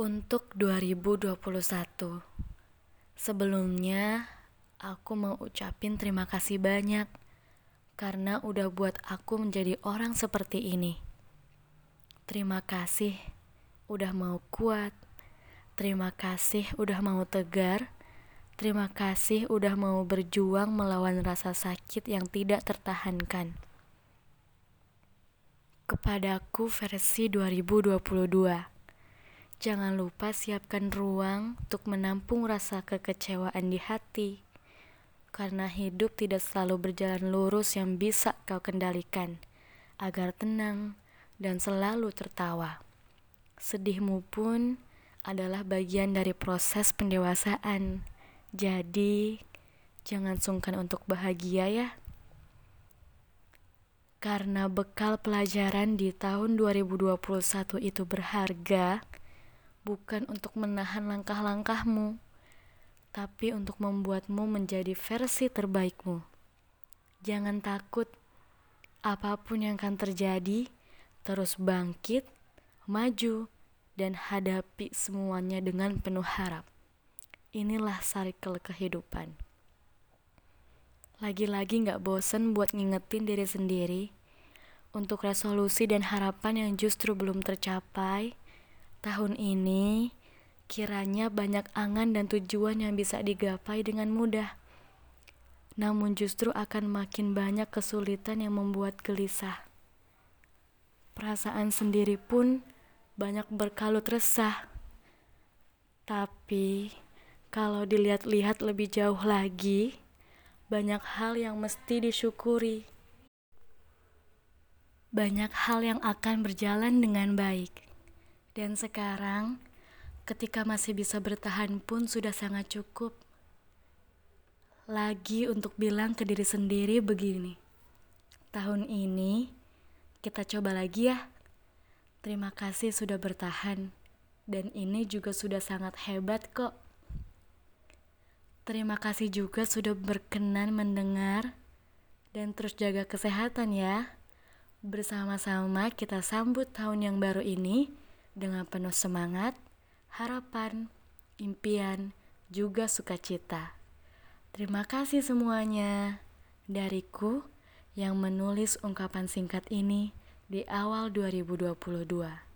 Untuk 2021 Sebelumnya aku mau ucapin terima kasih banyak Karena udah buat aku menjadi orang seperti ini. Terima kasih udah mau kuat Terima kasih udah mau tegar Terima kasih udah mau berjuang melawan rasa sakit yang tidak tertahankan. Kepadaku versi 2022 Jangan lupa siapkan ruang untuk menampung rasa kekecewaan di hati, karena hidup tidak selalu berjalan lurus yang bisa kau kendalikan, agar tenang dan selalu tertawa. Sedihmu pun adalah bagian dari proses pendewasaan, jadi jangan sungkan untuk bahagia ya. Karena bekal pelajaran di tahun 2021 itu berharga, bukan untuk menahan langkah-langkahmu, tapi untuk membuatmu menjadi versi terbaikmu. Jangan takut, apa pun yang akan terjadi, terus bangkit, maju, dan hadapi semuanya dengan penuh harap. Inilah cycle kehidupan. Lagi-lagi gak bosen buat ngingetin diri sendiri untuk resolusi dan harapan yang justru belum tercapai Tahun ini kiranya banyak angan dan tujuan yang bisa digapai dengan mudah. Namun justru akan makin banyak kesulitan yang membuat gelisah. Perasaan sendiri pun banyak berkalut resah. Tapi kalau dilihat-lihat lebih jauh lagi, banyak hal yang mesti disyukuri. Banyak hal yang akan berjalan dengan baik. Dan sekarang, ketika masih bisa bertahan pun sudah sangat cukup. Lagi untuk bilang ke diri sendiri begini. Tahun ini kita coba lagi ya. Terima kasih sudah bertahan. Dan ini juga sudah sangat hebat kok. Terima kasih juga sudah berkenan mendengar dan terus jaga kesehatan ya. Bersama-sama kita sambut tahun yang baru ini dengan penuh semangat, harapan, impian, juga sukacita. Terima kasih semuanya dariku yang menulis ungkapan singkat ini di awal 2022.